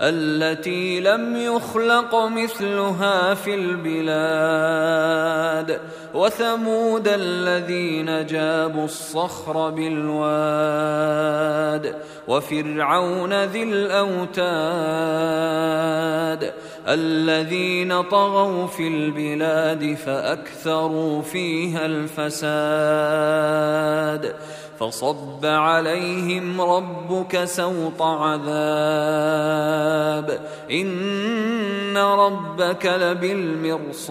التي لم يخلق مثلها في البلاد وثمود الذين جابوا الصخر بالواد وفرعون ذي الأوتاد. الذين طغوا في البلاد فأكثروا فيها الفساد فصب عليهم ربك سوط عذاب إن ربك لبالمرصاد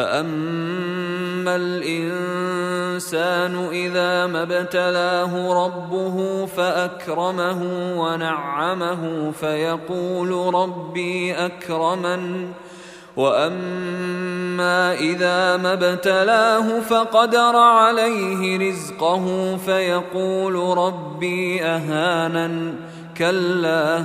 فاما الانسان اذا ما ابتلاه ربه فاكرمه ونعمه فيقول ربي اكرمن واما اذا ما ابتلاه فقدر عليه رزقه فيقول ربي اهانن كلا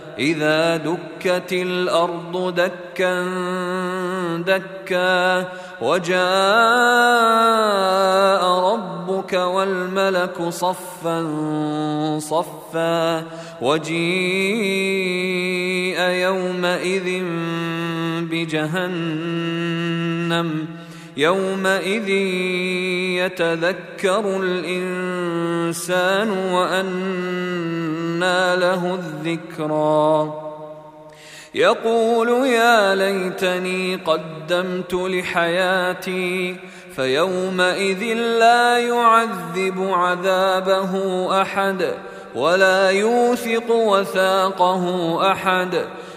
إذا دكت الأرض دكا دكا وجاء ربك والملك صفا صفا وجيء يومئذ بجهنم يومئذ يتذكر الإنسان وأنى له الذكرى. يقول يا ليتني قدمت لحياتي فيومئذ لا يعذب عذابه أحد ولا يوثق وثاقه أحد.